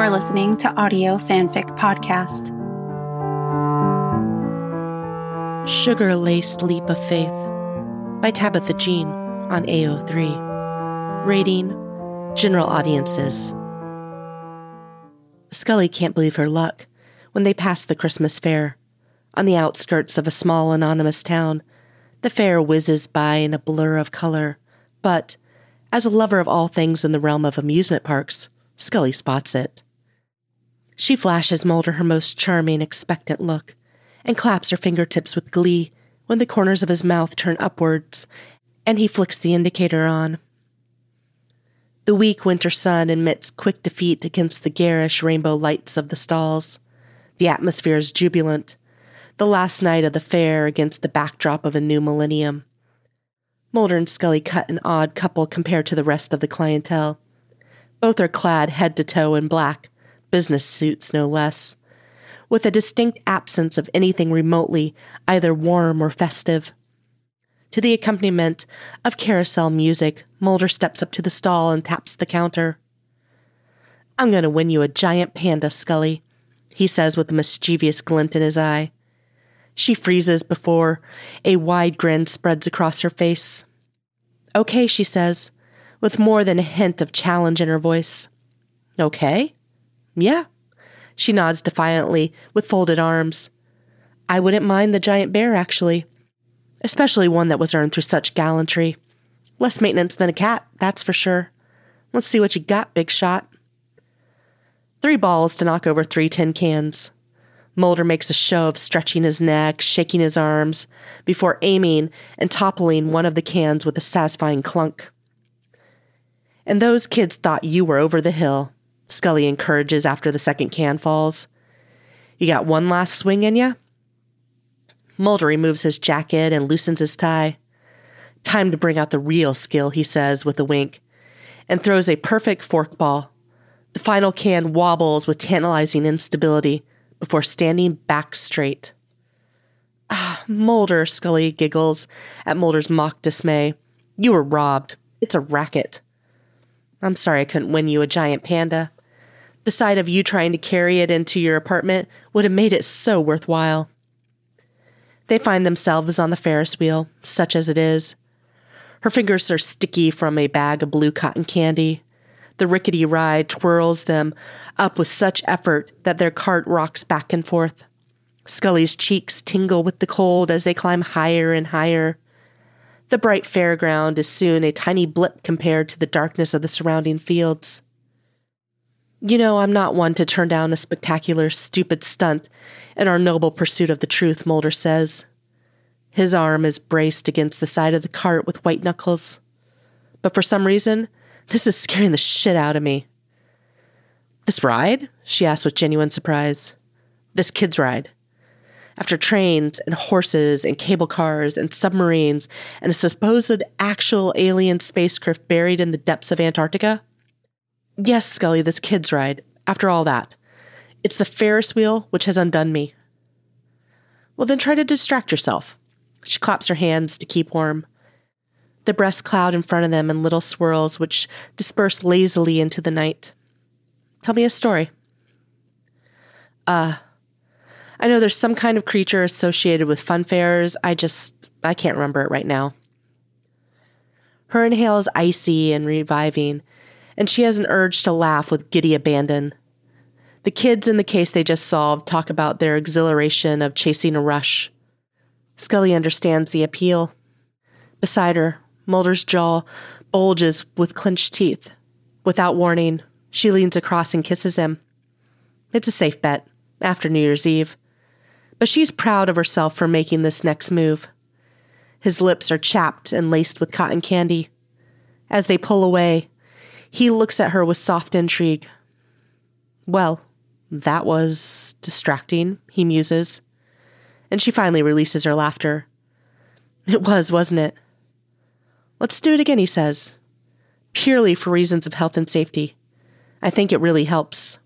are listening to Audio Fanfic Podcast. Sugar Laced Leap of Faith by Tabitha Jean on AO3. Rating General Audiences. Scully can't believe her luck when they pass the Christmas fair. On the outskirts of a small anonymous town, the fair whizzes by in a blur of color. But, as a lover of all things in the realm of amusement parks, Scully spots it. She flashes Mulder her most charming, expectant look and claps her fingertips with glee when the corners of his mouth turn upwards and he flicks the indicator on. The weak winter sun admits quick defeat against the garish rainbow lights of the stalls. The atmosphere is jubilant, the last night of the fair against the backdrop of a new millennium. Mulder and Scully cut an odd couple compared to the rest of the clientele. Both are clad head to toe in black, business suits no less with a distinct absence of anything remotely either warm or festive. To the accompaniment of carousel music, Mulder steps up to the stall and taps the counter. I'm going to win you a giant panda, Scully, he says with a mischievous glint in his eye. She freezes before a wide grin spreads across her face. Okay, she says, with more than a hint of challenge in her voice. Okay? Yeah, she nods defiantly, with folded arms. I wouldn't mind the giant bear, actually. Especially one that was earned through such gallantry. Less maintenance than a cat, that's for sure. Let's see what you got, big shot. Three balls to knock over three tin cans. Mulder makes a show of stretching his neck, shaking his arms, before aiming and toppling one of the cans with a satisfying clunk. And those kids thought you were over the hill. Scully encourages after the second can falls. You got one last swing in ya? Mulder removes his jacket and loosens his tie. Time to bring out the real skill, he says with a wink, and throws a perfect forkball. The final can wobbles with tantalizing instability before standing back straight. Ah, Mulder, Scully giggles at Mulder's mock dismay. You were robbed. It's a racket. I'm sorry I couldn't win you a giant panda. The sight of you trying to carry it into your apartment would have made it so worthwhile. They find themselves on the Ferris wheel, such as it is. Her fingers are sticky from a bag of blue cotton candy. The rickety ride twirls them up with such effort that their cart rocks back and forth. Scully's cheeks tingle with the cold as they climb higher and higher. The bright fairground is soon a tiny blip compared to the darkness of the surrounding fields. You know, I'm not one to turn down a spectacular, stupid stunt in our noble pursuit of the truth, Mulder says. His arm is braced against the side of the cart with white knuckles. But for some reason, this is scaring the shit out of me. This ride? she asks with genuine surprise. This kid's ride. After trains and horses and cable cars and submarines and a supposed actual alien spacecraft buried in the depths of Antarctica? Yes, Scully, this kid's ride. After all that, it's the Ferris wheel which has undone me. Well, then try to distract yourself. She claps her hands to keep warm. The breast cloud in front of them in little swirls which disperse lazily into the night. Tell me a story. Uh, I know there's some kind of creature associated with fun fairs. I just, I can't remember it right now. Her inhale is icy and reviving, and she has an urge to laugh with giddy abandon. The kids in the case they just solved talk about their exhilaration of chasing a rush. Scully understands the appeal. Beside her, Mulder's jaw bulges with clenched teeth. Without warning, she leans across and kisses him. It's a safe bet, after New Year's Eve. But she's proud of herself for making this next move. His lips are chapped and laced with cotton candy. As they pull away, he looks at her with soft intrigue. Well, that was distracting, he muses. And she finally releases her laughter. It was, wasn't it? Let's do it again, he says. Purely for reasons of health and safety. I think it really helps.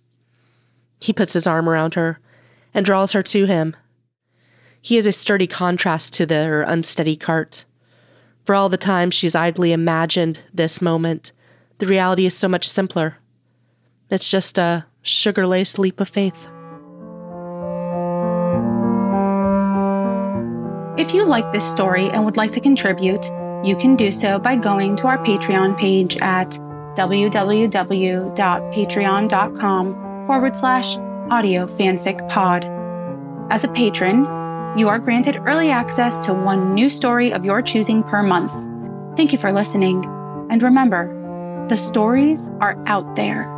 He puts his arm around her and draws her to him. He is a sturdy contrast to their unsteady cart. For all the time she's idly imagined this moment, the reality is so much simpler. It's just a sugar laced leap of faith. If you like this story and would like to contribute, you can do so by going to our Patreon page at www.patreon.com forward slash audio fanfic pod. As a patron, you are granted early access to one new story of your choosing per month. Thank you for listening, and remember, the stories are out there.